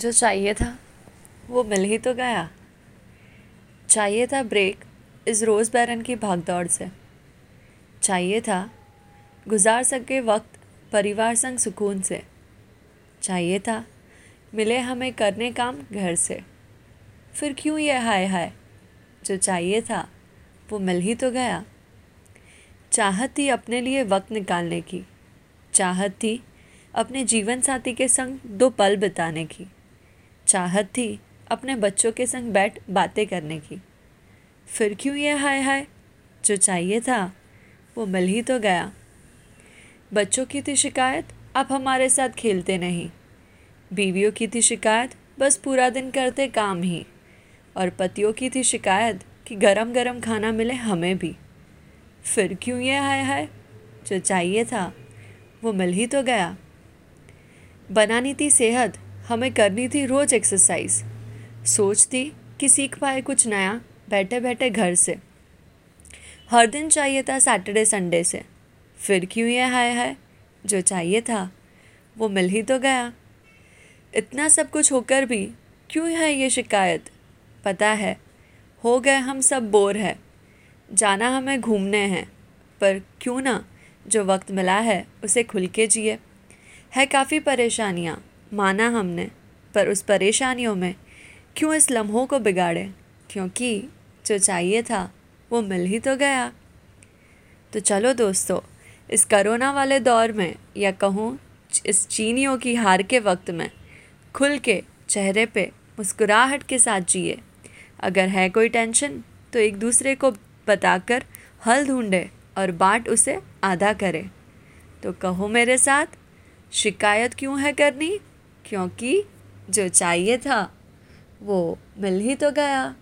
जो चाहिए था, वो मिल ही तो गया। चाहिए था ब्रेक इस रोज़ बैरन की भागदौड़ से। चाहिए था गुजार सके वक्त परिवार संग सुकून से। चाहिए था मिले हमें करने काम घर से। फिर क्यों ये हाय हाय? जो चाहिए था, वो मिल ही तो गया। चाहत थी अपने लिए वक्त निकालने की। चाहत थी अपने जीवन साथी के संग दो पल बिताने की। चाहत थी अपने बच्चों के संग बैठ बातें करने की। फिर क्यों ये हाय हाय? जो चाहिए था, वो मिल ही तो गया। बच्चों की थी शिकायत आप हमारे साथ खेलते नहीं। बीवियों की थी शिकायत, बस पूरा दिन करते काम ही। और पतियों की थी शिकायत कि गरम गरम खाना मिले हमें भी। फिर क्यों ये हाय हाय? जो चाहिए था, वो मिल ही तो गया। बनानी थी सेहत हमें करनी थी रोज़ एक्सरसाइज सोचती कि सीख पाए कुछ नया बैठे बैठे घर से। हर दिन चाहिए था सैटरडे संडे से। फिर क्यों ये हाय हाय? जो चाहिए था, वो मिल ही तो गया। इतना सब कुछ होकर भी क्यों है ये शिकायत? पता है, हो गए हम सब बोर है। जाना हमें घूमने हैं, पर क्यों ना जो वक्त मिला है उसे खुल के जिए। है काफ़ी परेशानियाँ माना हमने, पर उस परेशानियों में क्यों इस लम्हों को बिगाड़े? क्योंकि जो चाहिए था, वो मिल ही तो गया। तो चलो दोस्तों, इस करोना वाले दौर में, या कहूँ, इस चीनियों की हार के वक्त में, खुल के चेहरे पे मुस्कुराहट के साथ जिए। अगर है कोई टेंशन तो एक दूसरे को बताकर हल ढूंढे और बांट उसे आधा करे। तो कहो मेरे साथ, शिकायत क्यों है करनी? क्योंकि जो चाहिए था वो मिल ही तो गया।